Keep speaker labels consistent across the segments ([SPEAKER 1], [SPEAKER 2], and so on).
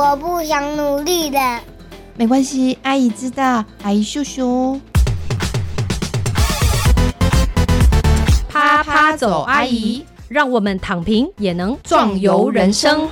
[SPEAKER 1] 我不想努力的。
[SPEAKER 2] 没关系，阿姨知道，阿姨秀秀。
[SPEAKER 3] 啪啪走，阿姨，让我们躺平也能壮游人生。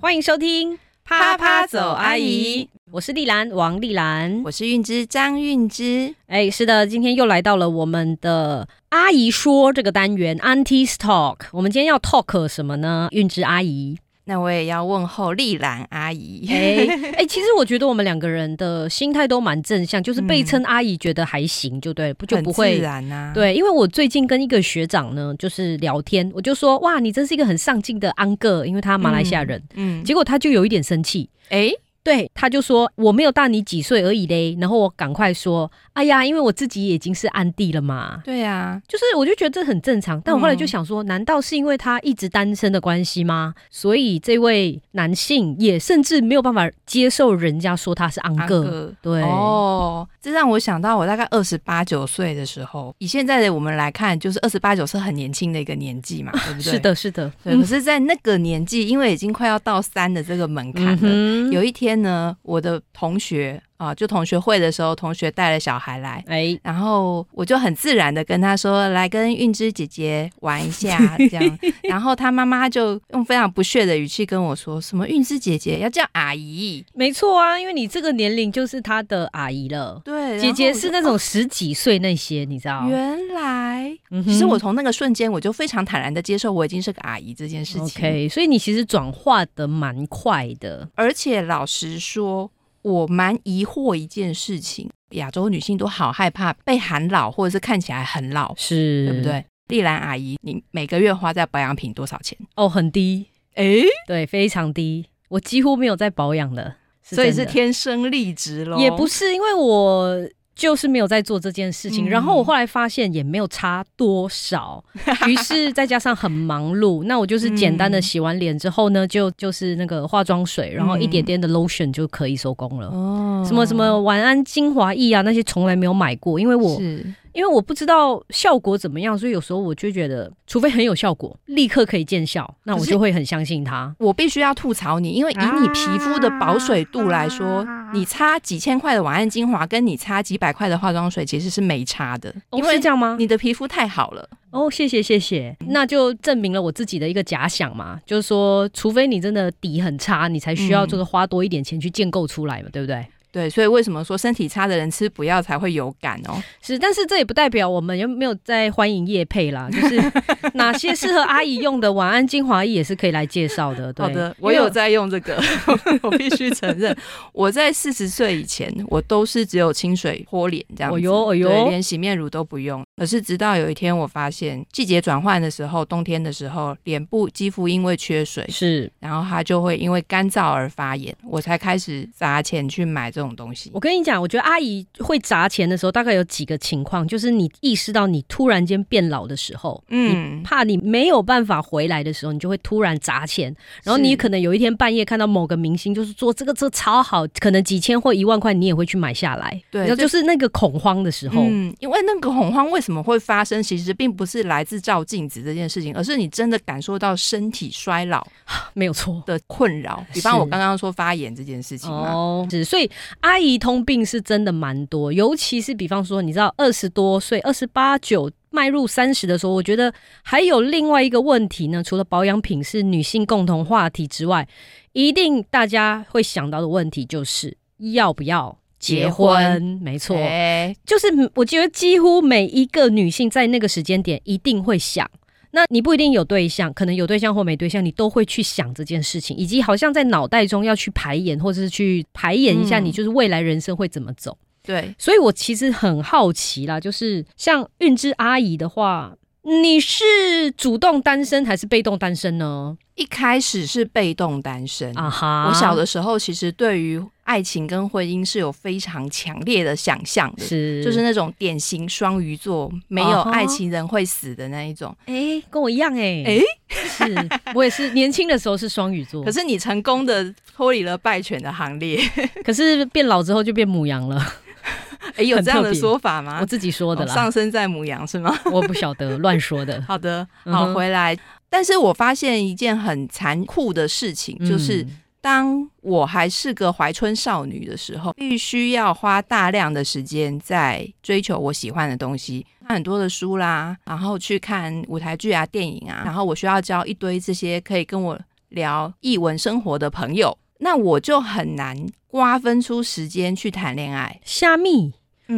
[SPEAKER 3] 欢迎收听《啪啪走，阿姨》，我是丽兰，王丽兰，
[SPEAKER 2] 我是韵之张韵之。
[SPEAKER 3] 哎，是的，今天又来到了我们的阿姨说这个单元 Aunties Talk。我们今天要 talk 什么呢？韵之阿姨。
[SPEAKER 2] 那我也要问候丽兰阿姨。
[SPEAKER 3] 哎 哎，其实我觉得我们两个人的心态都蛮正向，就是被称阿姨觉得还行，就对，不就不会
[SPEAKER 2] 自然啊。
[SPEAKER 3] 对，因为我最近跟一个学长呢，就是聊天，我就说哇，你真是一个很上进的安哥，因为他马来西亚人，嗯，结果他就有一点生气，哎。对，他就说我没有大你几岁而已嘞，然后我赶快说，哎呀，因为我自己已经是安迪了嘛。
[SPEAKER 2] 对呀，
[SPEAKER 3] 就是我就觉得这很正常，但我后来就想说，难道是因为他一直单身的关系吗？所以这位男性也甚至没有办法接受人家说他是安哥。对
[SPEAKER 2] 哦，这让我想到我大概二十八九岁的时候，以现在的我们来看，就是二十八九是很年轻的一个年纪嘛，对不对？
[SPEAKER 3] 是的，是的。
[SPEAKER 2] 对，可是，在那个年纪，因为已经快要到三的这个门槛了，有一天。呢，我的同学。啊，就同学会的时候，同学带了小孩来，哎，然后我就很自然的跟他说，来跟韵之姐姐玩一下，这样。然后他妈妈就用非常不屑的语气跟我说，什么韵之姐姐要叫阿姨？
[SPEAKER 3] 没错啊，因为你这个年龄就是她的阿姨了。
[SPEAKER 2] 对，
[SPEAKER 3] 姐姐是那种十几岁那些，你知道？
[SPEAKER 2] 原来，其实我从那个瞬间，我就非常坦然的接受我已经是个阿姨这件事情。
[SPEAKER 3] OK，所以你其实转化的蛮快的，
[SPEAKER 2] 而且老实说。我蛮疑惑一件事情，亚洲女性都好害怕被喊老，或者是看起来很老，
[SPEAKER 3] 是
[SPEAKER 2] 对不对？丽兰阿姨，你每个月花在保养品多少钱？
[SPEAKER 3] 哦，很低，
[SPEAKER 2] 哎，
[SPEAKER 3] 对，非常低，我几乎没有在保养的，
[SPEAKER 2] 所以是天生丽质喽？
[SPEAKER 3] 也不是，因为我。就是没有在做这件事情，然后我后来发现也没有差多少，于是再加上很忙碌，那我就是简单的洗完脸之后呢，就就是那个化妆水，然后一点点的 lotion 就可以收工了。哦，什么什么晚安精华液啊，那些从来没有买过，因为我。因为我不知道效果怎么样，所以有时候我就觉得，除非很有效果，立刻可以见效，那我就会很相信它。
[SPEAKER 2] 我必须要吐槽你，因为以你皮肤的保水度来说，你擦几千块的晚安精华，跟你擦几百块的化妆水其实是没差的。
[SPEAKER 3] 因为这样吗？
[SPEAKER 2] 你的皮肤太好了。
[SPEAKER 3] 哦，谢谢谢谢，那就证明了我自己的一个假想嘛，就是说，除非你真的底很差，你才需要这个花多一点钱去建构出来嘛，对不对？
[SPEAKER 2] 对，所以为什么说身体差的人吃补药才会有感哦？
[SPEAKER 3] 是，但是这也不代表我们有没有在欢迎叶配啦，就是 哪些适合阿姨用的晚安精华液也是可以来介绍的。
[SPEAKER 2] 好的，我有在用这个，我必须承认，我在四十岁以前，我都是只有清水泼脸这样子，对，连洗面乳都不用。可是直到有一天，我发现季节转换的时候，冬天的时候，脸部肌肤因为缺水
[SPEAKER 3] 是，
[SPEAKER 2] 然后它就会因为干燥而发炎，我才开始砸钱去买这种。东西，
[SPEAKER 3] 我跟你讲，我觉得阿姨会砸钱的时候，大概有几个情况，就是你意识到你突然间变老的时候，嗯，怕你没有办法回来的时候，你就会突然砸钱。然后你可能有一天半夜看到某个明星就是做这个车超好，可能几千或一万块，你也会去买下来。
[SPEAKER 2] 对，
[SPEAKER 3] 就是那个恐慌的时候，
[SPEAKER 2] 嗯，因为那个恐慌为什么会发生？其实并不是来自照镜子这件事情，而是你真的感受到身体衰老，
[SPEAKER 3] 没有错
[SPEAKER 2] 的困扰。比方我刚刚说发炎这件事情哦，
[SPEAKER 3] 是所以。阿姨通病是真的蛮多，尤其是比方说，你知道二十多岁、二十八九迈入三十的时候，我觉得还有另外一个问题呢。除了保养品是女性共同话题之外，一定大家会想到的问题就是要不要结婚？没错，就是我觉得几乎每一个女性在那个时间点一定会想。那你不一定有对象，可能有对象或没对象，你都会去想这件事情，以及好像在脑袋中要去排演，或者是去排演一下你就是未来人生会怎么走。
[SPEAKER 2] 对，
[SPEAKER 3] 所以我其实很好奇啦，就是像韵之阿姨的话，你是主动单身还是被动单身呢？
[SPEAKER 2] 一开始是被动单身啊哈！我小的时候其实对于爱情跟婚姻是有非常强烈的想象的，
[SPEAKER 3] 是
[SPEAKER 2] 就是那种典型双鱼座，没有爱情人会死的那一种。
[SPEAKER 3] 哎，跟我一样哎哎，是我也是年轻的时候是双鱼座，
[SPEAKER 2] 可是你成功的脱离了败犬的行列，
[SPEAKER 3] 可是变老之后就变母羊了。
[SPEAKER 2] 哎，有这样的说法吗？
[SPEAKER 3] 我自己说的啦。
[SPEAKER 2] 上升在母羊是吗？
[SPEAKER 3] 我不晓得，乱说的。
[SPEAKER 2] 好的，好回来。但是我发现一件很残酷的事情，就是当我还是个怀春少女的时候，必须要花大量的时间在追求我喜欢的东西，看很多的书啦，然后去看舞台剧啊、电影啊，然后我需要交一堆这些可以跟我聊译文生活的朋友，那我就很难瓜分出时间去谈恋爱。
[SPEAKER 3] 虾米，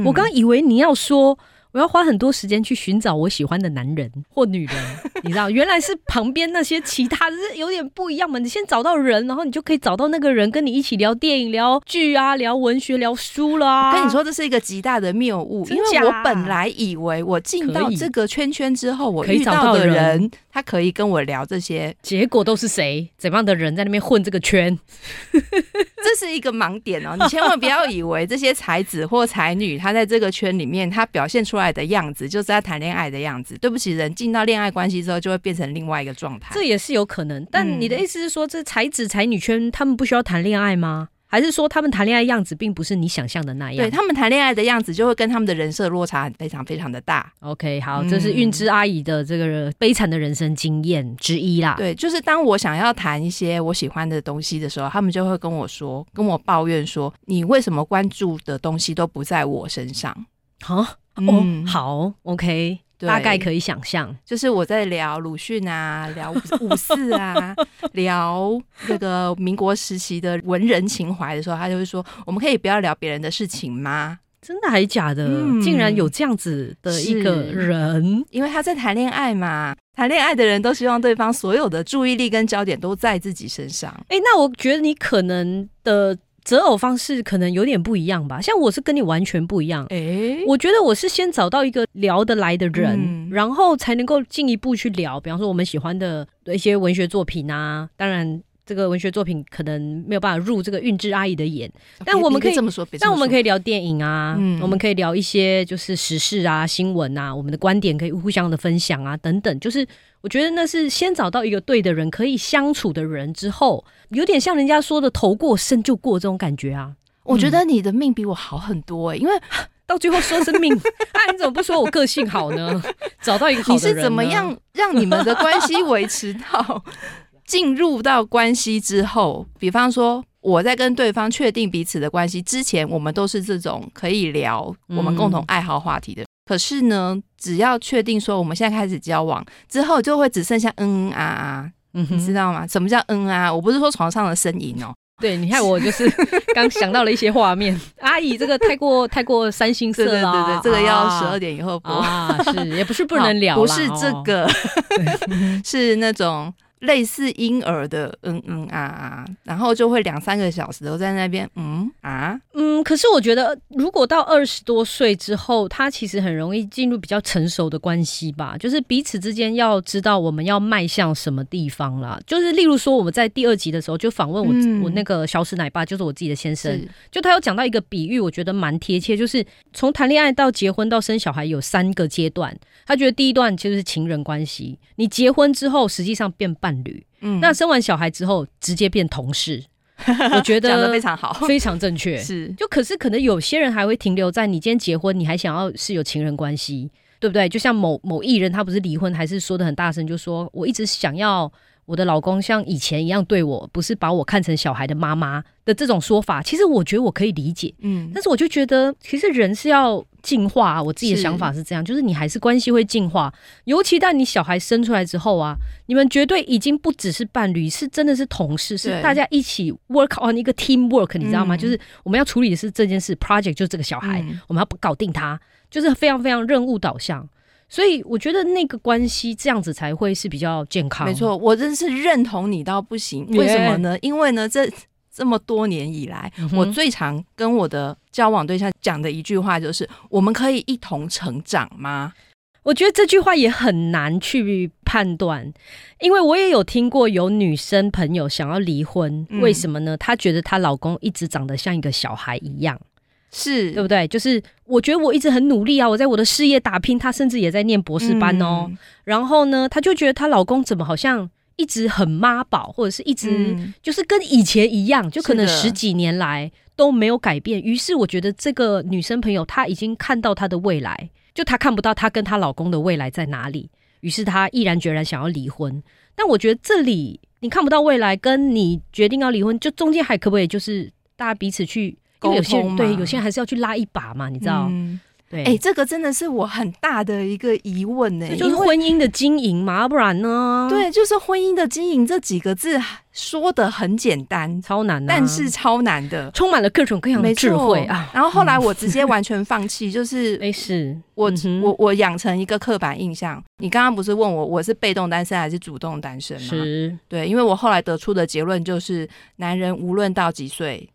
[SPEAKER 3] 我刚以为你要说。我要花很多时间去寻找我喜欢的男人或女人，你知道，原来是旁边那些其他的，是有点不一样嘛。你先找到人，然后你就可以找到那个人跟你一起聊电影、聊剧啊、聊文学、聊书啦。
[SPEAKER 2] 我跟你说，这是一个极大的谬误，因为我本来以为我进到这个圈圈之后，我遇到的人。他可以跟我聊这些，
[SPEAKER 3] 结果都是谁？怎样的人在那边混这个圈？
[SPEAKER 2] 这是一个盲点哦！你千万不要以为这些才子或才女，他在这个圈里面，他表现出来的样子就是在谈恋爱的样子。对不起，人进到恋爱关系之后，就会变成另外一个状态。
[SPEAKER 3] 这也是有可能。但你的意思是说，这才子才女圈，他们不需要谈恋爱吗？还是说他们谈恋爱样子并不是你想象的那样？
[SPEAKER 2] 对他们谈恋爱的样子就会跟他们的人设落差非常非常的大。
[SPEAKER 3] OK，好，这是韵之阿姨的这个悲惨的人生经验之一啦。
[SPEAKER 2] 对，就是当我想要谈一些我喜欢的东西的时候，他们就会跟我说，跟我抱怨说，你为什么关注的东西都不在我身上？
[SPEAKER 3] 好，哦，好，OK。大概可以想象，
[SPEAKER 2] 就是我在聊鲁迅啊，聊五四啊，聊那个民国时期的文人情怀的时候，他就会说：“我们可以不要聊别人的事情吗？”
[SPEAKER 3] 真的还是假的？竟然有这样子的一个人，
[SPEAKER 2] 因为他在谈恋爱嘛，谈恋爱的人都希望对方所有的注意力跟焦点都在自己身上。
[SPEAKER 3] 哎，那我觉得你可能的。择偶方式可能有点不一样吧，像我是跟你完全不一样。哎，我觉得我是先找到一个聊得来的人，然后才能够进一步去聊。比方说我们喜欢的一些文学作品啊，当然这个文学作品可能没有办法入这个韵致阿姨的眼，但我们可以
[SPEAKER 2] 这么说。
[SPEAKER 3] 但我们可以聊电影啊，我们可以聊一些就是时事啊、新闻啊，我们的观点可以互相的分享啊，等等，就是。我觉得那是先找到一个对的人，可以相处的人之后，有点像人家说的“头过身就过”这种感觉啊。
[SPEAKER 2] 我觉得你的命比我好很多哎，因为
[SPEAKER 3] 到最后说是命，那你怎么不说我个性好呢？找到一个好
[SPEAKER 2] 的人，你是怎么样让你们的关系维持到进入到关系之后？比方说，我在跟对方确定彼此的关系之前，我们都是这种可以聊我们共同爱好话题的。可是呢，只要确定说我们现在开始交往之后，就会只剩下嗯嗯啊啊，你知道吗？什么叫嗯啊？我不是说床上的呻吟哦。
[SPEAKER 3] 对，你看我就是 刚想到了一些画面。阿姨，这个太过太过三星色了，
[SPEAKER 2] 对对对，这个要十二点以后播
[SPEAKER 3] 啊，是也不是不能聊，
[SPEAKER 2] 不是这个，是那种。类似婴儿的嗯嗯啊啊，然后就会两三个小时都在那边嗯啊
[SPEAKER 3] 嗯。可是我觉得，如果到二十多岁之后，他其实很容易进入比较成熟的关系吧。就是彼此之间要知道我们要迈向什么地方啦。就是例如说，我们在第二集的时候就访问我我那个小史奶爸，就是我自己的先生，就他有讲到一个比喻，我觉得蛮贴切，就是从谈恋爱到结婚到生小孩有三个阶段。他觉得第一段其实是情人关系，你结婚之后实际上变伴侣，嗯，那生完小孩之后直接变同事，我觉得
[SPEAKER 2] 非常好，
[SPEAKER 3] 非常正确。
[SPEAKER 2] 是，
[SPEAKER 3] 就可是可能有些人还会停留在你今天结婚，你还想要是有情人关系，对不对？就像某某艺人，他不是离婚还是说的很大声，就说我一直想要。我的老公像以前一样对我，不是把我看成小孩的妈妈的这种说法，其实我觉得我可以理解，嗯，但是我就觉得其实人是要进化，我自己的想法是这样，就是你还是关系会进化，尤其在你小孩生出来之后啊，你们绝对已经不只是伴侣，是真的是同事，是大家一起 work on 一个 team work，你知道吗？就是我们要处理的是这件事，project 就是这个小孩，我们要搞定他，就是非常非常任务导向。所以我觉得那个关系这样子才会是比较健康。
[SPEAKER 2] 没错，我真是认同你到不行。为什么呢？因为呢，这这么多年以来，我最常跟我的交往对象讲的一句话就是：我们可以一同成长吗？
[SPEAKER 3] 我觉得这句话也很难去判断，因为我也有听过有女生朋友想要离婚，为什么呢？她觉得她老公一直长得像一个小孩一样。
[SPEAKER 2] 是
[SPEAKER 3] 对不对？就是我觉得我一直很努力啊，我在我的事业打拼，她甚至也在念博士班哦。然后呢，她就觉得她老公怎么好像一直很妈宝，或者是一直就是跟以前一样，就可能十几年来都没有改变。于是我觉得这个女生朋友她已经看到她的未来，就她看不到她跟她老公的未来在哪里，于是她毅然决然想要离婚。但我觉得这里你看不到未来，跟你决定要离婚，就中间还可不可以就是大家彼此去
[SPEAKER 2] 沟通？
[SPEAKER 3] 对，有些人还是要去拉一把嘛，你知道。对，
[SPEAKER 2] 哎，这个真的是我很大的一个疑问呢，
[SPEAKER 3] 就是婚姻的经营嘛，不然呢？
[SPEAKER 2] 对，就是婚姻的经营这几个字说的很简单，
[SPEAKER 3] 超难，
[SPEAKER 2] 但是超难的，
[SPEAKER 3] 充满了各种各样的智慧啊。
[SPEAKER 2] 然后后来我直接完全放弃，就是
[SPEAKER 3] 没事，
[SPEAKER 2] 我我我养成一个刻板印象。你刚刚不是问我我是被动单身还是主动单身吗？
[SPEAKER 3] 是，
[SPEAKER 2] 对，因为我后来得出的结论就是，男人无论到几岁，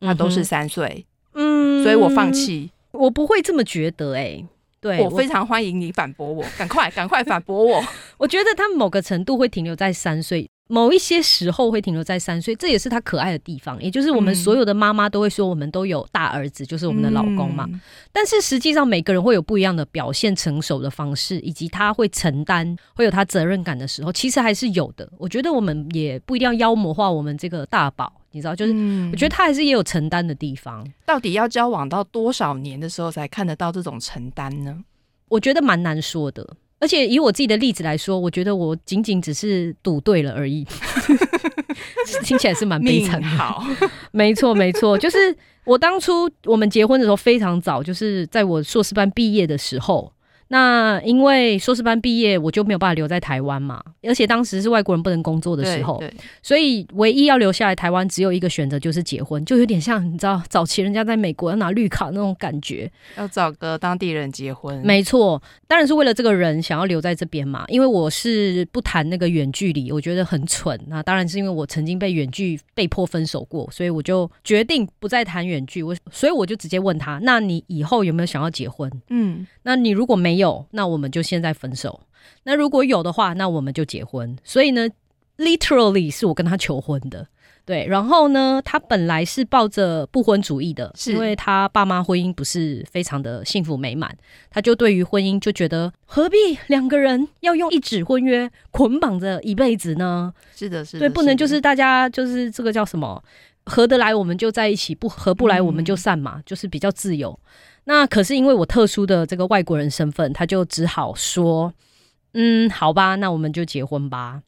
[SPEAKER 2] 他都是三岁，嗯，所以我放弃。
[SPEAKER 3] 我不会这么觉得，哎，对
[SPEAKER 2] 我非常欢迎你反驳我，赶快赶快反驳我。
[SPEAKER 3] 我觉得他某个程度会停留在三岁，某一些时候会停留在三岁，这也是他可爱的地方。也就是我们所有的妈妈都会说，我们都有大儿子，就是我们的老公嘛。但是实际上，每个人会有不一样的表现成熟的方式，以及他会承担、会有他责任感的时候，其实还是有的。我觉得我们也不一定要妖魔化我们这个大宝。你知道，就是我觉得他还是也有承担的地方。
[SPEAKER 2] 到底要交往到多少年的时候才看得到这种承担呢？
[SPEAKER 3] 我觉得蛮难说的。而且以我自己的例子来说，我觉得我仅仅只是赌对了而已。听起来是蛮悲惨。
[SPEAKER 2] 好，
[SPEAKER 3] 没错没错，就是我当初我们结婚的时候非常早，就是在我硕士班毕业的时候。那因为硕士班毕业，我就没有办法留在台湾嘛，而且当时是外国人不能工作的时候，所以唯一要留下来台湾只有一个选择，就是结婚，就有点像你知道早期人家在美国要拿绿卡那种感觉，
[SPEAKER 2] 要找个当地人结婚。
[SPEAKER 3] 没错，当然是为了这个人想要留在这边嘛，因为我是不谈那个远距离，我觉得很蠢。那当然是因为我曾经被远距被迫分手过，所以我就决定不再谈远距。我所以我就直接问他，那你以后有没有想要结婚？嗯，那你如果没。有，那我们就现在分手。那如果有的话，那我们就结婚。所以呢，literally 是我跟他求婚的。对，然后呢，他本来是抱着不婚主义的，是因为他爸妈婚姻不是非常的幸福美满，他就对于婚姻就觉得何必两个人要用一纸婚约捆绑着一辈子呢？
[SPEAKER 2] 是的，是的，
[SPEAKER 3] 对，不能就是大家就是这个叫什么合得来我们就在一起，不合不来我们就散嘛，就是比较自由。那可是因为我特殊的这个外国人身份，他就只好说：“嗯，好吧，那我们就结婚吧。”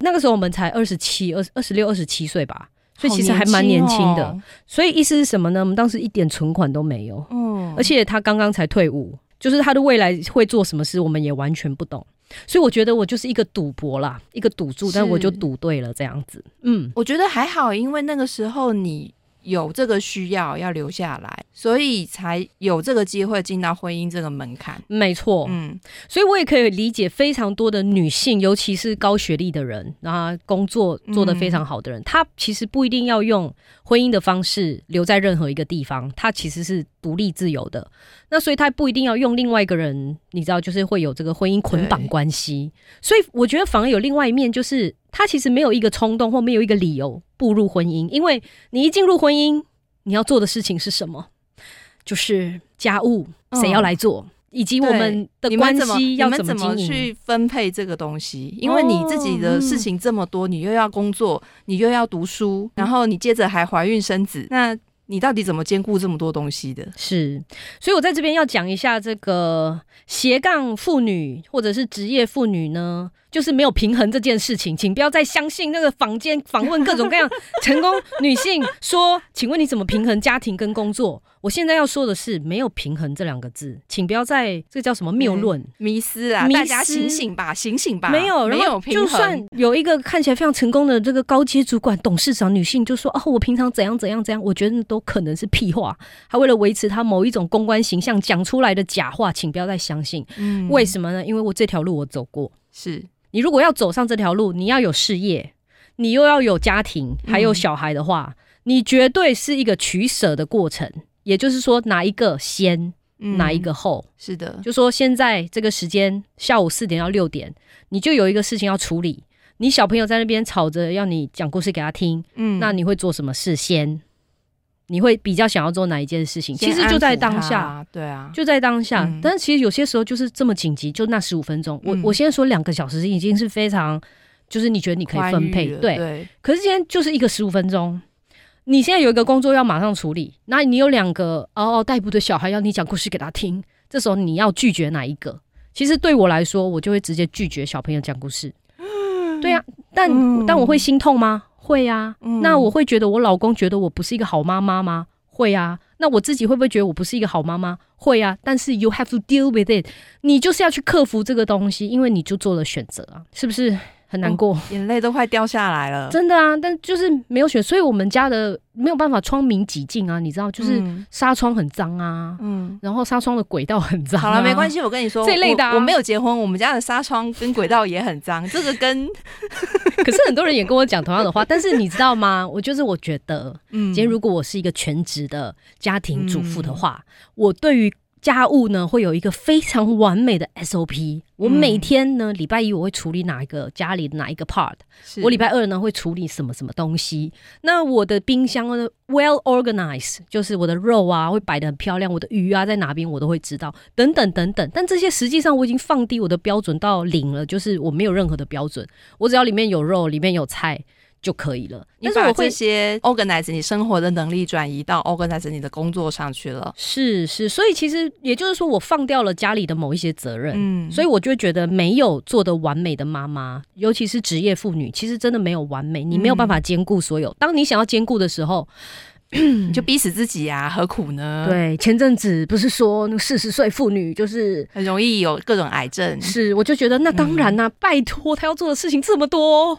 [SPEAKER 3] 那个时候我们才二十七、二二十六、二十七岁吧，所以其实还蛮年轻的。所以意思是什么呢？我们当时一点存款都没有，嗯，而且他刚刚才退伍，就是他的未来会做什么事，我们也完全不懂。所以我觉得我就是一个赌博啦，一个赌注，但我就赌对了这样子。
[SPEAKER 2] 嗯，我觉得还好，因为那个时候你。有这个需要要留下来，所以才有这个机会进到婚姻这个门槛。
[SPEAKER 3] 没错，嗯，所以我也可以理解非常多的女性，尤其是高学历的人，然后工作做得非常好的人，她其实不一定要用婚姻的方式留在任何一个地方，她其实是独立自由的。那所以她不一定要用另外一个人，你知道，就是会有这个婚姻捆绑关系。所以我觉得反而有另外一面，就是她其实没有一个冲动或没有一个理由。步入婚姻，因为你一进入婚姻，你要做的事情是什么？就是家务谁要来做，以及我们的关系要怎么
[SPEAKER 2] 去分配这个东西。因为你自己的事情这么多，你又要工作，你又要读书，然后你接着还怀孕生子，那你到底怎么兼顾这么多东西的？
[SPEAKER 3] 是，所以我在这边要讲一下这个斜杠妇女或者是职业妇女呢。就是没有平衡这件事情，请不要再相信那个坊间访问各种各样成功女性说，请问你怎么平衡家庭跟工作？我现在要说的是，没有平衡这两个字，请不要再这叫什么谬论、
[SPEAKER 2] 迷思啊！大家醒醒吧，醒醒吧！
[SPEAKER 3] 没有，
[SPEAKER 2] 没有平衡。
[SPEAKER 3] 就算有一个看起来非常成功的这个高阶主管、董事长女性，就说哦，我平常怎样怎样怎样，我觉得都可能是屁话。她为了维持她某一种公关形象讲出来的假话，请不要再相信。嗯，为什么呢？因为我这条路我走过，
[SPEAKER 2] 是。
[SPEAKER 3] 你如果要走上这条路，你要有事业，你又要有家庭，还有小孩的话，你绝对是一个取舍的过程。也就是说，哪一个先，哪一个后？
[SPEAKER 2] 是的，
[SPEAKER 3] 就说现在这个时间，下午四点到六点，你就有一个事情要处理。你小朋友在那边吵着要你讲故事给他听，嗯，那你会做什么事先？你会比较想要做哪一件事情？其实就在当下，
[SPEAKER 2] 对啊，
[SPEAKER 3] 就在当下。但是其实有些时候就是这么紧急，就那十五分钟。我我现在说两个小时已经是非常，就是你觉得你可以分配，对。可是今天就是一个十五分钟，你现在有一个工作要马上处理，那你有两个嗷嗷待哺的小孩要你讲故事给他听，这时候你要拒绝哪一个？其实对我来说，我就会直接拒绝小朋友讲故事。对呀，但但我会心痛吗？会呀。那我会觉得我老公觉得我不是一个好妈妈吗？会啊。那我自己会不会觉得我不是一个好妈妈？会啊。但是 you have to deal with it，你就是要去克服这个东西，因为你就做了选择啊，是不是？很难过，
[SPEAKER 2] 眼泪都快掉下来了。
[SPEAKER 3] 真的啊，但就是没有选，所以我们家的没有办法窗明几净啊，你知道，就是纱窗很脏啊，嗯，然后纱窗的轨道很脏。
[SPEAKER 2] 好了，没关系，我跟你说，
[SPEAKER 3] 这类的
[SPEAKER 2] 我没有结婚，我们家的纱窗跟轨道也很脏。这个跟，
[SPEAKER 3] 可是很多人也跟我讲同样的话，但是你知道吗？我就是我觉得，嗯，今天如果我是一个全职的家庭主妇的话，我对于。家务呢会有一个非常完美的 SOP。我每天呢，礼拜一我会处理哪一个家里的哪一个 part，我礼拜二呢会处理什么什么东西。那我的冰箱呢 well organized，就是我的肉啊会摆的很漂亮，我的鱼啊在哪边我都会知道，等等等等。但这些实际上我已经放低我的标准到零了，就是我没有任何的标准，我只要里面有肉，里面有菜。就可以了。
[SPEAKER 2] 但是我会些 organize 你生活的能力转移到 organize 你的工作上去了。
[SPEAKER 3] 是是，所以其实也就是说，我放掉了家里的某一些责任。嗯，所以我就觉得没有做的完美的妈妈，尤其是职业妇女，其实真的没有完美。你没有办法兼顾所有。当你想要兼顾的时候。
[SPEAKER 2] 你就逼死自己啊，何苦呢？
[SPEAKER 3] 对，前阵子不是说那个四十岁妇女就是
[SPEAKER 2] 很容易有各种癌症，
[SPEAKER 3] 是，我就觉得那当然啦，拜托，他要做的事情这么多，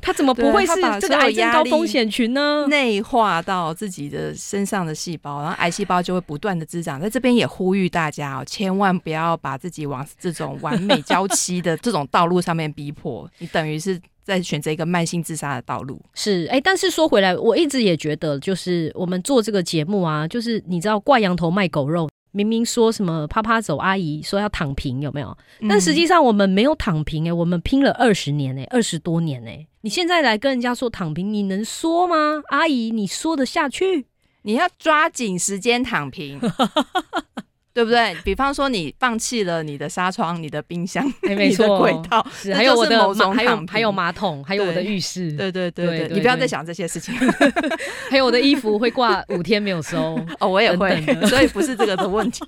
[SPEAKER 3] 他怎么不会是这个癌症高风险群呢？
[SPEAKER 2] 内化到自己的身上的细胞，然后癌细胞就会不断的滋长。在这边也呼吁大家哦，千万不要把自己往这种完美娇妻的这种道路上面逼迫，你等于是。在选择一个慢性自杀的道路
[SPEAKER 3] 是哎，但是说回来，我一直也觉得，就是我们做这个节目啊，就是你知道挂羊头卖狗肉，明明说什么啪啪走阿姨说要躺平有没有？但实际上我们没有躺平哎，我们拼了二十年哎，二十多年哎，你现在来跟人家说躺平，你能说吗？阿姨，你说得下去？
[SPEAKER 2] 你要抓紧时间躺平。对不对？比方说，你放弃了你的纱窗、你的冰箱、你的轨道，
[SPEAKER 3] 还有我的马，还有还有马桶，还有我的浴室。
[SPEAKER 2] 对对对对，你不要再想这些事情。
[SPEAKER 3] 还有我的衣服会挂五天没有收
[SPEAKER 2] 哦，我也会，所以不是这个的问题，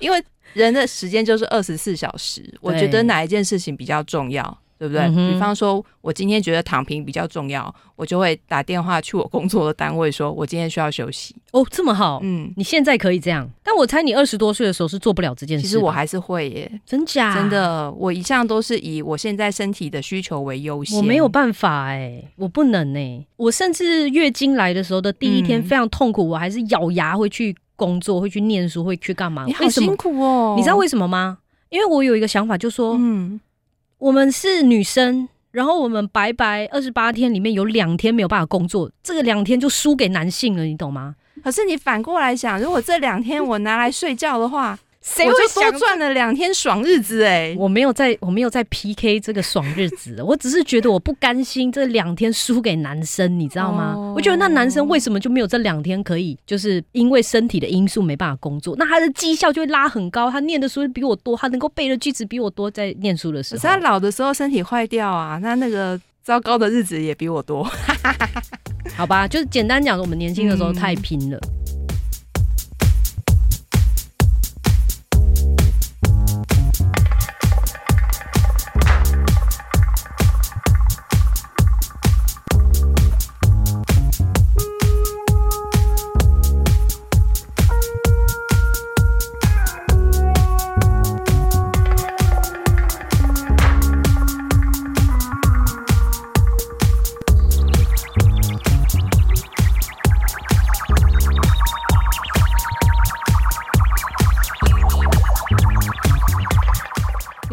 [SPEAKER 2] 因为人的时间就是二十四小时，我觉得哪一件事情比较重要？对不对？比方说，我今天觉得躺平比较重要，我就会打电话去我工作的单位，说我今天需要休息。
[SPEAKER 3] 哦，这么好，嗯，你现在可以这样，但我猜你二十多岁的时候是做不了这件事。
[SPEAKER 2] 其实我还是会耶，
[SPEAKER 3] 真假？
[SPEAKER 2] 真的，我一向都是以我现在身体的需求为优先。
[SPEAKER 3] 我没有办法哎，我不能哎，我甚至月经来的时候的第一天非常痛苦，我还是咬牙会去工作，会去念书，会去干嘛？
[SPEAKER 2] 你好辛苦哦，
[SPEAKER 3] 你知道为什么吗？因为我有一个想法，就说，嗯。我们是女生，然后我们白白二十八天里面有两天没有办法工作，这个两天就输给男性了，你懂吗？
[SPEAKER 2] 可是你反过来想，如果这两天我拿来睡觉的话。谁会多赚了两天爽日子？哎，
[SPEAKER 3] 我没有在，我没有在 PK 这个爽日子，我只是觉得我不甘心这两天输给男生，你知道吗？我觉得那男生为什么就没有这两天可以，就是因为身体的因素没办法工作，那他的绩效就会拉很高，他念的书比我多，他能够背的句子比我多，在念书的时候，
[SPEAKER 2] 他老的时候身体坏掉啊，那那个糟糕的日子也比我多，
[SPEAKER 3] 好吧？就是简单讲，我们年轻的时候太拼了。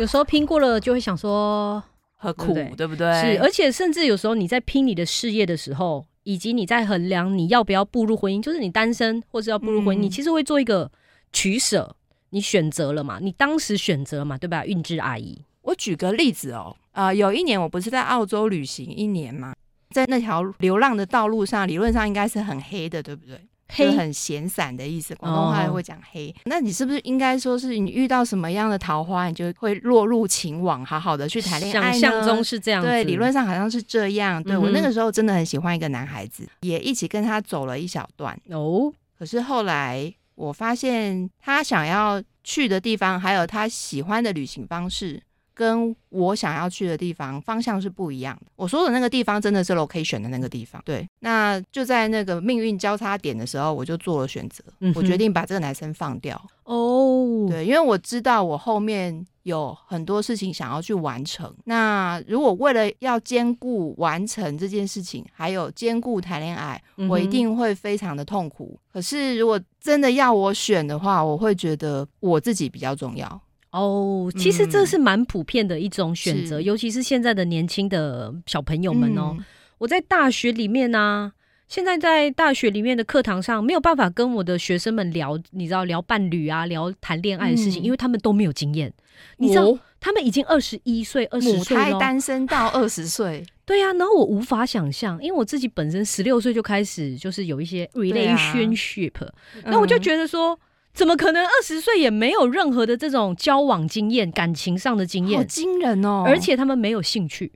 [SPEAKER 3] 有时候拼过了，就会想说
[SPEAKER 2] 何苦，对不对？
[SPEAKER 3] 是，而且甚至有时候你在拼你的事业的时候，以及你在衡量你要不要步入婚姻，就是你单身或是要步入婚姻，你其实会做一个取舍。你选择了嘛？你当时选择嘛？对吧？韵致阿姨，
[SPEAKER 2] 我举个例子哦，啊，有一年我不是在澳洲旅行一年嘛？在那条流浪的道路上，理论上应该是很黑的，对不对？黑很闲散的意思，广东话会讲黑。那你是不是应该说是你遇到什么样的桃花，你就会落入情网，好好的去谈恋
[SPEAKER 3] 爱？想象中是这样，
[SPEAKER 2] 对，理论上好像是这样。对我那个时候真的很喜欢一个男孩子，也一起跟他走了一小段哦。可是后来我发现他想要去的地方，还有他喜欢的旅行方式。跟我想要去的地方方向是不一样的。我说的那个地方真的是 location 的那个地方。对，那就在那个命运交叉点的时候，我就做了选择，我决定把这个男生放掉。哦，对，因为我知道我后面有很多事情想要去完成。那如果为了要兼顾完成这件事情，还有兼顾谈恋爱，我一定会非常的痛苦。可是如果真的要我选的话，我会觉得我自己比较重要。
[SPEAKER 3] 哦，其实这是蛮普遍的一种选择，尤其是现在的年轻的小朋友们哦。我在大学里面呢，现在在大学里面的课堂上没有办法跟我的学生们聊，你知道聊伴侣啊，聊谈恋爱的事情，因为他们都没有经验。你知道，他们已经二十一岁、二十岁
[SPEAKER 2] 单身到 二十岁，
[SPEAKER 3] 对呀。然后我无法想象，因为我自己本身十六岁就开始就是有一些 relationship，那我就觉得说。怎么可能二十岁也没有任何的这种交往经验、感情上的经验？
[SPEAKER 2] 好惊人哦！
[SPEAKER 3] 而且他们没有兴趣，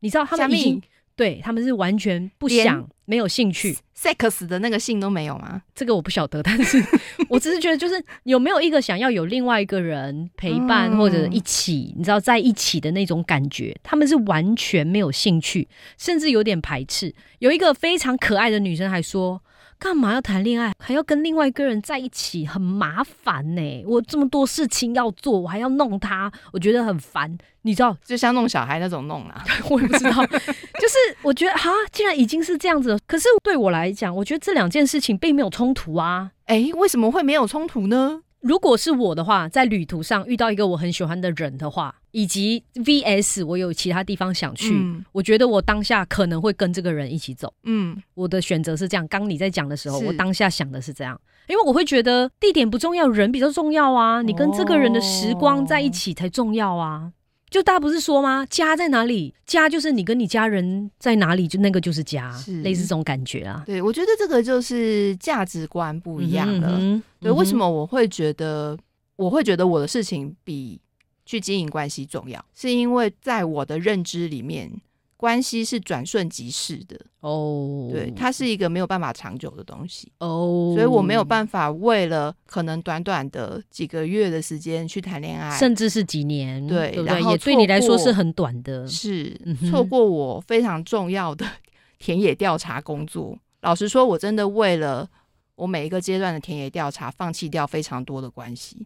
[SPEAKER 3] 你知道他们已经对他们是完全不想、没有兴趣
[SPEAKER 2] ，sex 的那个性都没有吗？
[SPEAKER 3] 这个我不晓得，但是 我只是觉得，就是有没有一个想要有另外一个人陪伴或者一起，你知道在一起的那种感觉，他们是完全没有兴趣，甚至有点排斥。有一个非常可爱的女生还说。干嘛要谈恋爱，还要跟另外一个人在一起，很麻烦呢。我这么多事情要做，我还要弄他，我觉得很烦。你知道，
[SPEAKER 2] 就像弄小孩那种弄啊，
[SPEAKER 3] 我也不知道。就是我觉得，哈，既然已经是这样子，可是对我来讲，我觉得这两件事情并没有冲突啊。
[SPEAKER 2] 哎，为什么会没有冲突呢？
[SPEAKER 3] 如果是我的话，在旅途上遇到一个我很喜欢的人的话，以及 VS 我有其他地方想去，我觉得我当下可能会跟这个人一起走。嗯，我的选择是这样。刚你在讲的时候，我当下想的是这样，因为我会觉得地点不重要，人比较重要啊。你跟这个人的时光在一起才重要啊。就大家不是说吗？家在哪里？家就是你跟你家人在哪里，就那个就是家，是类似这种感觉啊。
[SPEAKER 2] 对，我觉得这个就是价值观不一样了。对，为什么我会觉得我会觉得我的事情比去经营关系重要？是因为在我的认知里面。关系是转瞬即逝的哦，对，它是一个没有办法长久的东西哦，所以我没有办法为了可能短短的几个月的时间去谈恋爱，
[SPEAKER 3] 甚至是几年，
[SPEAKER 2] 对，
[SPEAKER 3] 然后也对你来说是很短的，
[SPEAKER 2] 是错过我非常重要的 田野调查工作。老实说，我真的为了我每一个阶段的田野调查，放弃掉非常多的关系。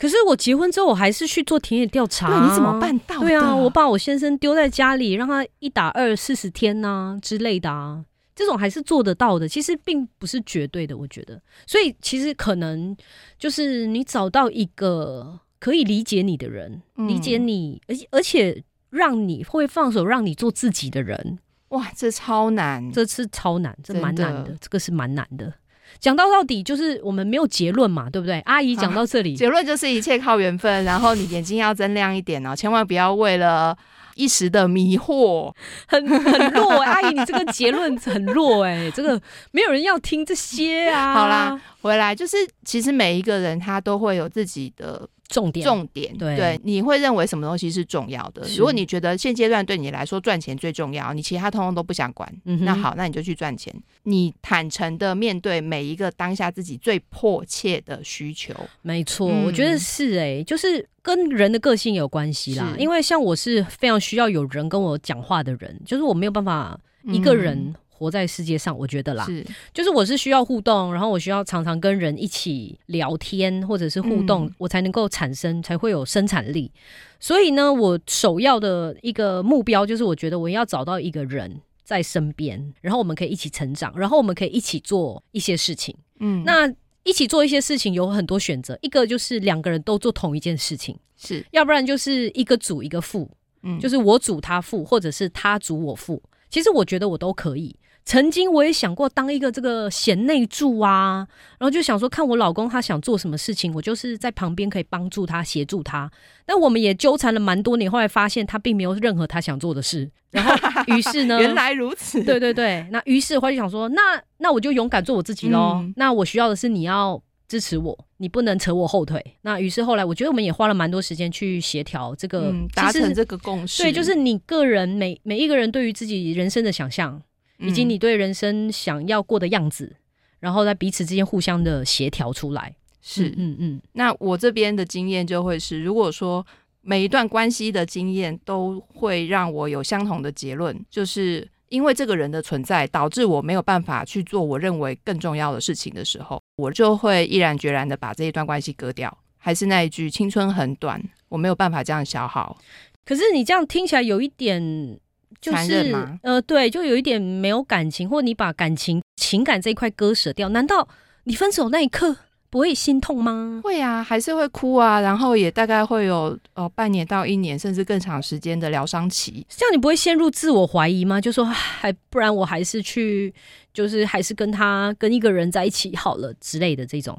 [SPEAKER 3] 可是我结婚之后，我还是去做田野调查。
[SPEAKER 2] 你怎么办到？
[SPEAKER 3] 对啊，我把我先生丢在家里，让他一打二四十天呐之类的啊，这种还是做得到的。其实并不是绝对的，我觉得。所以其实可能就是你找到一个可以理解你的人，理解你，而且而且让你会放手让你做自己的人。
[SPEAKER 2] 哇，这超难，
[SPEAKER 3] 这次超难，这蛮难的，这个是蛮难的。讲到到底就是我们没有结论嘛，对不对？阿姨讲到这里，
[SPEAKER 2] 结论就是一切靠缘分。然后你眼睛要睁亮一点哦，千万不要为了一时的迷惑，
[SPEAKER 3] 很很弱。阿姨，你这个结论很弱哎，这个没有人要听这些啊。
[SPEAKER 2] 好啦，回来就是其实每一个人他都会有自己的。
[SPEAKER 3] 重点，
[SPEAKER 2] 重点，对，你会认为什么东西是重要的？如果你觉得现阶段对你来说赚钱最重要，你其他通通都不想管，那好，那你就去赚钱。你坦诚的面对每一个当下自己最迫切的需求，
[SPEAKER 3] 没错，我觉得是哎，就是跟人的个性有关系啦。因为像我是非常需要有人跟我讲话的人，就是我没有办法一个人。活在世界上，我觉得啦，是就是我是需要互动，然后我需要常常跟人一起聊天或者是互动，我才能够产生，才会有生产力。所以呢，我首要的一个目标就是，我觉得我要找到一个人在身边，然后我们可以一起成长，然后我们可以一起做一些事情。嗯，那一起做一些事情有很多选择，一个就是两个人都做同一件事情，
[SPEAKER 2] 是
[SPEAKER 3] 要不然就是一个主一个副，嗯，就是我主他副，或者是他主我副。其实我觉得我都可以。曾经我也想过当一个这个贤内助啊，然后就想说看我老公他想做什么事情，我就是在旁边可以帮助他、协助他。但我们也纠缠了蛮多年，后来发现他并没有任何他想做的事。然后于是呢，
[SPEAKER 2] 原来如此，
[SPEAKER 3] 对对对。那于是我就想说，那那我就勇敢做我自己喽。那我需要的是你要。支持我，你不能扯我后腿。那于是后来，我觉得我们也花了蛮多时间去协调这个，
[SPEAKER 2] 达成这个共识。
[SPEAKER 3] 对，就是你个人每每一个人对于自己人生的想象，以及你对人生想要过的样子，然后在彼此之间互相的协调出来。
[SPEAKER 2] 是，嗯嗯。那我这边的经验就会是，如果说每一段关系的经验都会让我有相同的结论，就是因为这个人的存在，导致我没有办法去做我认为更重要的事情的时候。我就会毅然决然的把这一段关系割掉。还是那一句，青春很短，我没有办法这样消耗。
[SPEAKER 3] 可是你这样听起来有一点，就是呃，对，就有一点没有感情，或你把感情、情感这一块割舍掉。难道你分手那一刻不会心痛吗？
[SPEAKER 2] 会啊，还是会哭啊，然后也大概会有呃半年到一年，甚至更长时间的疗伤期。
[SPEAKER 3] 这样你不会陷入自我怀疑吗？就说还不然我还是去。就是还是跟他跟一个人在一起好了之类的这种，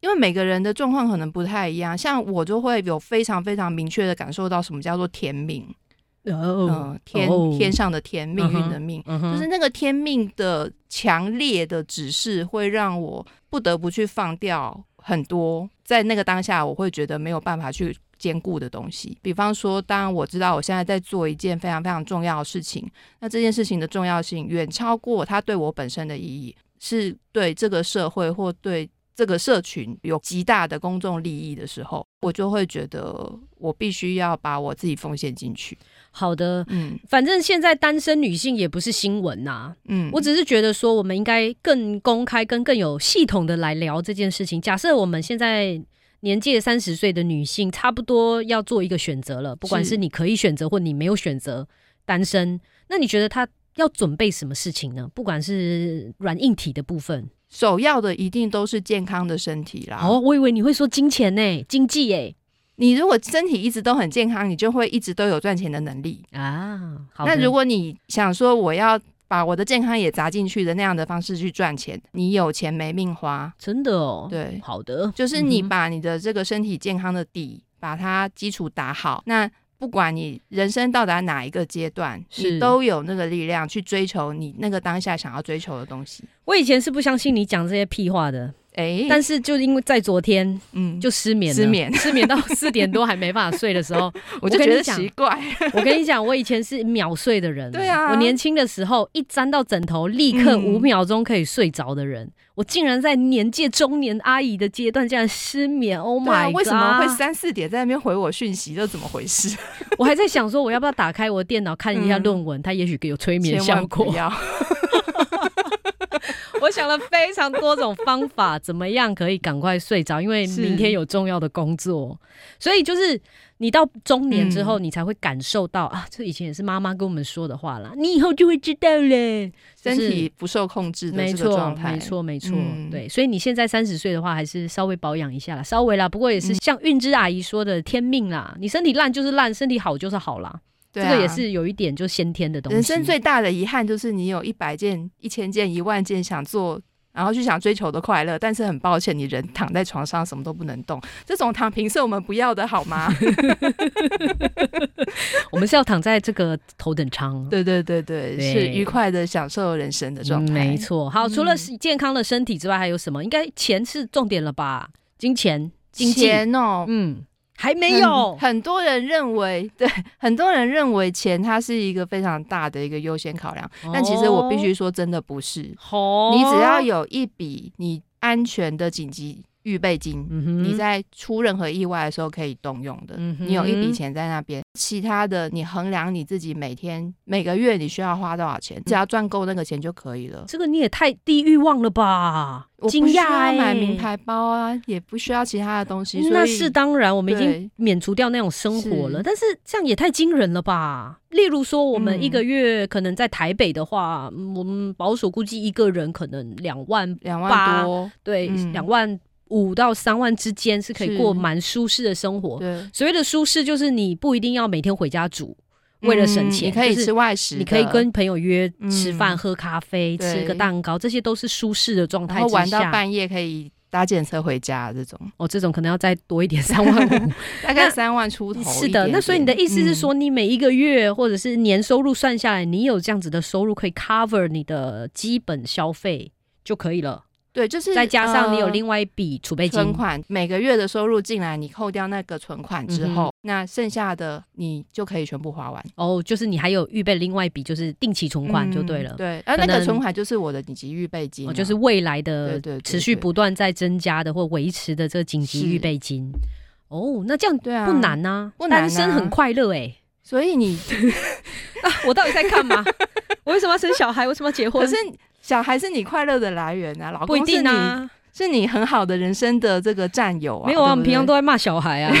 [SPEAKER 2] 因为每个人的状况可能不太一样，像我就会有非常非常明确的感受到什么叫做天命，嗯，天天上的天，命运的命，就是那个天命的强烈的指示，会让我不得不去放掉很多，在那个当下，我会觉得没有办法去。兼顾的东西，比方说，当我知道我现在在做一件非常非常重要的事情，那这件事情的重要性远超过它对我本身的意义，是对这个社会或对这个社群有极大的公众利益的时候，我就会觉得我必须要把我自己奉献进去。
[SPEAKER 3] 好的，嗯，反正现在单身女性也不是新闻呐，嗯，我只是觉得说，我们应该更公开、跟更有系统的来聊这件事情。假设我们现在。年届三十岁的女性，差不多要做一个选择了。不管是你可以选择，或你没有选择单身，那你觉得她要准备什么事情呢？不管是软硬体的部分，
[SPEAKER 2] 首要的一定都是健康的身体啦。
[SPEAKER 3] 哦，我以为你会说金钱呢，经济哎。
[SPEAKER 2] 你如果身体一直都很健康，你就会一直都有赚钱的能力啊。那如果你想说我要。把我的健康也砸进去的那样的方式去赚钱，你有钱没命花，
[SPEAKER 3] 真的哦。
[SPEAKER 2] 对，
[SPEAKER 3] 好的，
[SPEAKER 2] 就是你把你的这个身体健康的底，把它基础打好，那不管你人生到达哪一个阶段，你都有那个力量去追求你那个当下想要追求的东西。
[SPEAKER 3] 我以前是不相信你讲这些屁话的。哎，但是就因为在昨天，嗯，就失眠，
[SPEAKER 2] 失眠，
[SPEAKER 3] 失眠到四点多还没办法睡的时候，
[SPEAKER 2] 我就觉得奇怪。
[SPEAKER 3] 我跟你讲，我以前是秒睡的人，
[SPEAKER 2] 对啊，
[SPEAKER 3] 我年轻的时候一沾到枕头，立刻五秒钟可以睡着的人，我竟然在年届中年阿姨的阶段竟然失眠，Oh my god！
[SPEAKER 2] 为什么会三四点在那边回我讯息？这怎么回事？
[SPEAKER 3] 我还在想说，我要不要打开我的电脑看一下论文？它也许有催眠效果。我想了非常多种方法，怎么样可以赶快睡着？因为明天有重要的工作，所以就是你到中年之后，你才会感受到啊，这以前也是妈妈跟我们说的话啦，你以后就会知道了，
[SPEAKER 2] 身体不受控制的这个状态，
[SPEAKER 3] 没错，没错，对。所以你现在三十岁的话，还是稍微保养一下啦，稍微啦。不过也是像韵之阿姨说的，天命啦，你身体烂就是烂，身体好就是好啦。这个也是有一点就先天的东西。
[SPEAKER 2] 人生最大的遗憾就是你有一百件、一千件、一万件想做，然后去想追求的快乐，但是很抱歉，你人躺在床上什么都不能动。这种躺平是我们不要的，好吗？
[SPEAKER 3] 我们是要躺在这个头等舱。
[SPEAKER 2] 对对对对，是愉快的享受人生的状态。
[SPEAKER 3] 没错。好，除了健康的身体之外，还有什么？应该钱是重点了吧？金钱、金
[SPEAKER 2] 钱哦，
[SPEAKER 3] 嗯。还没有，
[SPEAKER 2] 很多人认为，对，很多人认为钱它是一个非常大的一个优先考量，但其实我必须说，真的不是。你只要有一笔你安全的紧急预备金，你在出任何意外的时候可以动用的，你有一笔钱在那边。其他的，你衡量你自己每天、每个月你需要花多少钱，只要赚够那个钱就可以了。
[SPEAKER 3] 这个你也太低欲望了吧！
[SPEAKER 2] 我不需要买名牌包啊，也不需要其他的东西。
[SPEAKER 3] 那是当然，我们已经免除掉那种生活了。但是这样也太惊人了吧！例如说，我们一个月可能在台北的话，我们保守估计一个人可能两万
[SPEAKER 2] 两万多，
[SPEAKER 3] 对，两万。五到三万之间是可以过蛮舒适的生活。对，所谓的舒适就是你不一定要每天回家煮，为了省钱，
[SPEAKER 2] 你可以吃外食，
[SPEAKER 3] 你可以跟朋友约吃饭、喝咖啡、吃个蛋糕，这些都是舒适的状态。然
[SPEAKER 2] 后玩到半夜可以搭电车回家，这种
[SPEAKER 3] 哦，这种可能要再多一点，三万五，
[SPEAKER 2] 大概三万出头。
[SPEAKER 3] 是的，那所以你的意思是说，你每一个月或者是年收入算下来，你有这样子的收入可以 cover 你的基本消费就可以了。
[SPEAKER 2] 对，就是
[SPEAKER 3] 再加上你有另外一笔储备金
[SPEAKER 2] 存款，每个月的收入进来，你扣掉那个存款之后，那剩下的你就可以全部花完。
[SPEAKER 3] 哦，就是你还有预备另外一笔，就是定期存款就对了。
[SPEAKER 2] 对，而那个存款就是我的紧急预备金，
[SPEAKER 3] 就是未来的持续不断在增加的或维持的这个紧急预备金。哦，那这样对啊，不难呐，单身很快乐哎。
[SPEAKER 2] 所以你
[SPEAKER 3] 啊，我到底在干嘛？我为什么要生小孩？为什么要结婚？
[SPEAKER 2] 可是。小孩是你快乐的来源啊，老公
[SPEAKER 3] 是
[SPEAKER 2] 你是你很好的人生的这个战友啊。
[SPEAKER 3] 没有啊，我们平常都在骂小孩啊，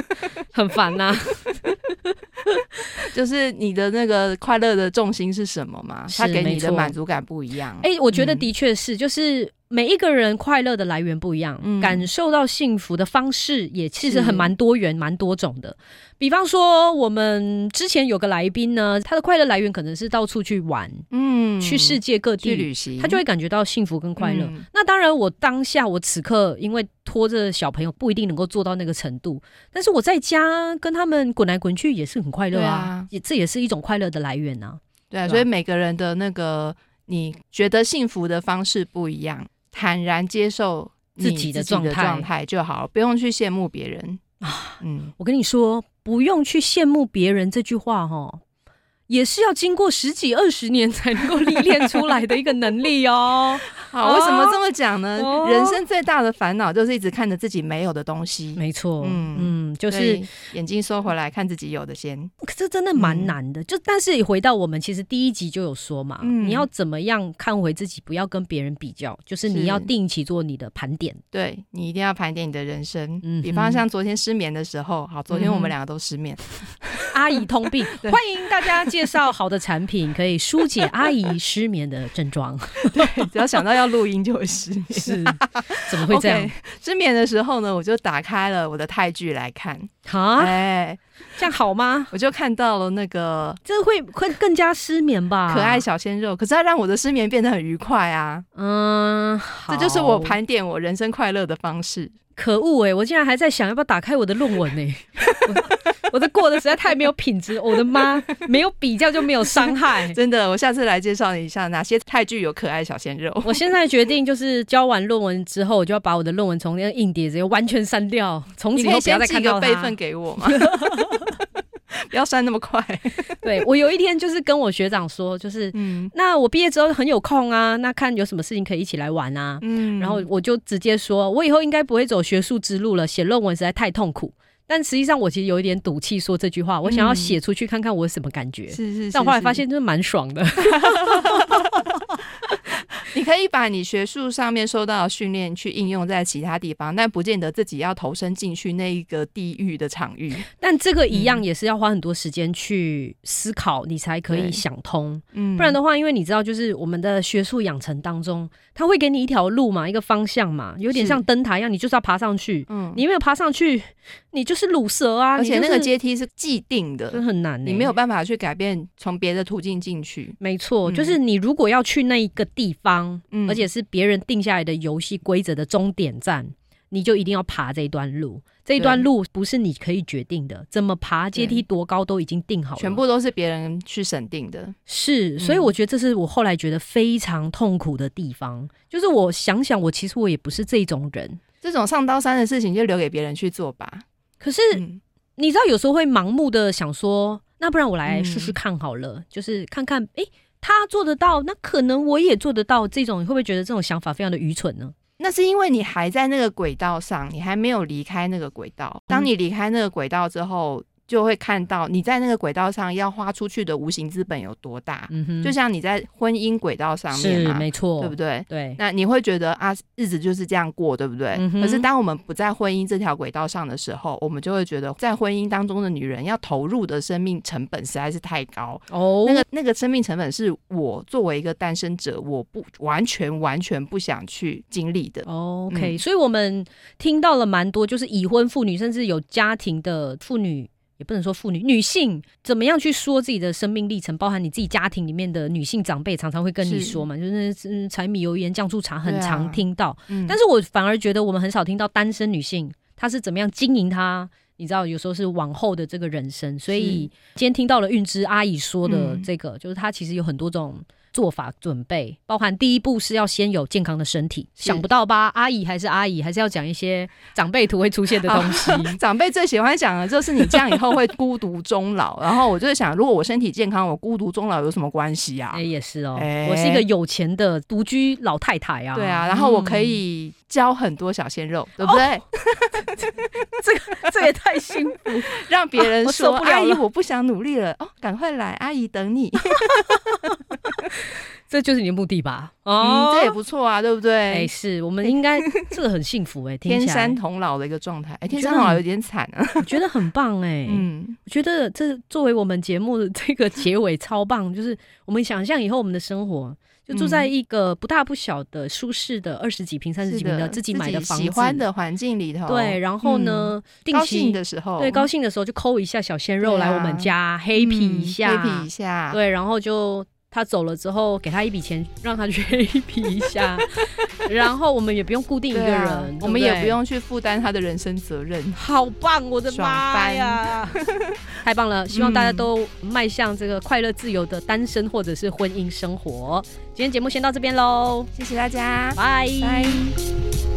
[SPEAKER 3] 很烦呐。
[SPEAKER 2] 就是你的那个快乐的重心是什么嘛？他给你的满足感不一样。
[SPEAKER 3] 哎，我觉得的确是，就是。每一个人快乐的来源不一样，感受到幸福的方式也其实很蛮多元、蛮多种的。比方说，我们之前有个来宾呢，他的快乐来源可能是到处去玩，嗯，去世界各地
[SPEAKER 2] 旅行，
[SPEAKER 3] 他就会感觉到幸福跟快乐。那当然，我当下我此刻因为拖着小朋友，不一定能够做到那个程度，但是我在家跟他们滚来滚去也是很快乐啊，也这也是一种快乐的来源啊。
[SPEAKER 2] 对啊，所以每个人的那个你觉得幸福的方式不一样。坦然接受自己的状态就好，不用去羡慕别人啊。
[SPEAKER 3] 嗯，我跟你说，不用去羡慕别人这句话，哈。也是要经过十几二十年才能够历练出来的一个能力哦。
[SPEAKER 2] 好，为什么这么讲呢？人生最大的烦恼就是一直看着自己没有的东西。
[SPEAKER 3] 没错，嗯嗯，就是
[SPEAKER 2] 眼睛收回来看自己有的先。
[SPEAKER 3] 可是真的蛮难的。就但是回到我们其实第一集就有说嘛，你要怎么样看回自己，不要跟别人比较，就是你要定期做你的盘点。
[SPEAKER 2] 对你一定要盘点你的人生。嗯，比方像昨天失眠的时候，好，昨天我们两个都失眠，
[SPEAKER 3] 阿姨通病，欢迎大家。介绍好的产品可以疏解阿姨失眠的症状。
[SPEAKER 2] 对，只要想到要录音就会失眠。
[SPEAKER 3] 是，怎么会这样？
[SPEAKER 2] 失眠的时候呢，我就打开了我的泰剧来看。好，
[SPEAKER 3] 哎，这样好吗？
[SPEAKER 2] 我就看到了那个，
[SPEAKER 3] 这会会更加失眠吧？
[SPEAKER 2] 可爱小鲜肉，可是它让我的失眠变得很愉快啊。嗯，这就是我盘点我人生快乐的方式。
[SPEAKER 3] 可恶哎！我竟然还在想要不要打开我的论文 呢？我的过得实在太没有品质。我的妈，没有比较就没有伤害。
[SPEAKER 2] 真的，我下次来介绍你一下哪些泰剧有可爱小鲜肉。
[SPEAKER 3] 我现在决定就是交完论文之后，我就要把我的论文从那个硬碟直接完全删掉，从此以后不要再看到
[SPEAKER 2] 它。备份给我吗？不要删那么快。
[SPEAKER 3] 对我有一天就是跟我学长说，就是嗯，那我毕业之后很有空啊，那看有什么事情可以一起来玩啊。嗯，然后我就直接说，我以后应该不会走学术之路了，写论文实在太痛苦。但实际上我其实有一点赌气说这句话，我想要写出去看看我什么感觉。
[SPEAKER 2] 是是，
[SPEAKER 3] 但我后来发现就是蛮爽的。
[SPEAKER 2] 你可以把你学术上面受到的训练去应用在其他地方，但不见得自己要投身进去那一个地域的场域。
[SPEAKER 3] 但这个一样也是要花很多时间去思考，你才可以想通。嗯，不然的话，因为你知道，就是我们的学术养成当中，他会给你一条路嘛，一个方向嘛，有点像灯塔一样，你就是要爬上去。嗯，你没有爬上去，你就是卤蛇啊！
[SPEAKER 2] 而且那个阶梯是既定的，
[SPEAKER 3] 很难，
[SPEAKER 2] 你没有办法去改变，从别的途径进去。
[SPEAKER 3] 没错，就是你如果要去那一个地方。嗯，而且是别人定下来的游戏规则的终点站，你就一定要爬这一段路。这一段路不是你可以决定的，怎么爬阶梯多高都已经定好了，
[SPEAKER 2] 全部都是别人去审定的。
[SPEAKER 3] 是，所以我觉得这是我后来觉得非常痛苦的地方。就是我想想，我其实我也不是这种人，
[SPEAKER 2] 这种上刀山的事情就留给别人去做吧。
[SPEAKER 3] 可是你知道，有时候会盲目的想说，那不然我来试试看好了，就是看看，哎。他做得到，那可能我也做得到。这种你会不会觉得这种想法非常的愚蠢呢？
[SPEAKER 2] 那是因为你还在那个轨道上，你还没有离开那个轨道。当你离开那个轨道之后。就会看到你在那个轨道上要花出去的无形资本有多大，就像你在婚姻轨道上面
[SPEAKER 3] 嘛，没错，
[SPEAKER 2] 对不对？
[SPEAKER 3] 对，
[SPEAKER 2] 那你会觉得啊，日子就是这样过，对不对？可是当我们不在婚姻这条轨道上的时候，我们就会觉得，在婚姻当中的女人要投入的生命成本实在是太高哦。那个那个生命成本是我作为一个单身者，我不完全完全不想去经历的。
[SPEAKER 3] OK，所以我们听到了蛮多，就是已婚妇女甚至有家庭的妇女。也不能说妇女，女性怎么样去说自己的生命历程，包含你自己家庭里面的女性长辈常常会跟你说嘛，就是柴米油盐酱醋茶很常听到，但是我反而觉得我们很少听到单身女性她是怎么样经营她，你知道有时候是往后的这个人生，所以今天听到了韵之阿姨说的这个，就是她其实有很多种。做法准备包含第一步是要先有健康的身体，想不到吧？阿姨还是阿姨，还是要讲一些长辈图会出现的东西。
[SPEAKER 2] 长辈最喜欢讲的就是你这样以后会孤独终老。然后我就想，如果我身体健康，我孤独终老有什么关系啊？
[SPEAKER 3] 哎，也是哦，我是一个有钱的独居老太太啊。
[SPEAKER 2] 对啊，然后我可以教很多小鲜肉，对不对？
[SPEAKER 3] 这个这也太幸福，
[SPEAKER 2] 让别人说阿姨我不想努力了哦，赶快来，阿姨等你。
[SPEAKER 3] 这就是你的目的吧？
[SPEAKER 2] 哦，这也不错啊，对不对？
[SPEAKER 3] 哎，是我们应该这个很幸福哎，
[SPEAKER 2] 天山童姥的一个状态。哎，天山童姥有点惨啊，
[SPEAKER 3] 我觉得很棒哎。嗯，我觉得这作为我们节目的这个结尾超棒，就是我们想象以后我们的生活，就住在一个不大不小的舒适的二十几平、三十几平的自己买的房子，
[SPEAKER 2] 喜欢的环境里头。
[SPEAKER 3] 对，然后呢，
[SPEAKER 2] 高兴的时候，
[SPEAKER 3] 对，高兴的时候就抠一下小鲜肉来我们家 happy 一下
[SPEAKER 2] ，，happy 一下，
[SPEAKER 3] 对，然后就。他走了之后，给他一笔钱，让他去 黑皮一下，然后我们也不用固定一个人，
[SPEAKER 2] 我们也不用去负担他的人生责任，
[SPEAKER 3] 好棒！我的妈呀，太棒了！希望大家都迈向这个快乐自由的单身或者是婚姻生活。今天节目先到这边喽，
[SPEAKER 2] 谢谢大家，
[SPEAKER 3] 拜拜。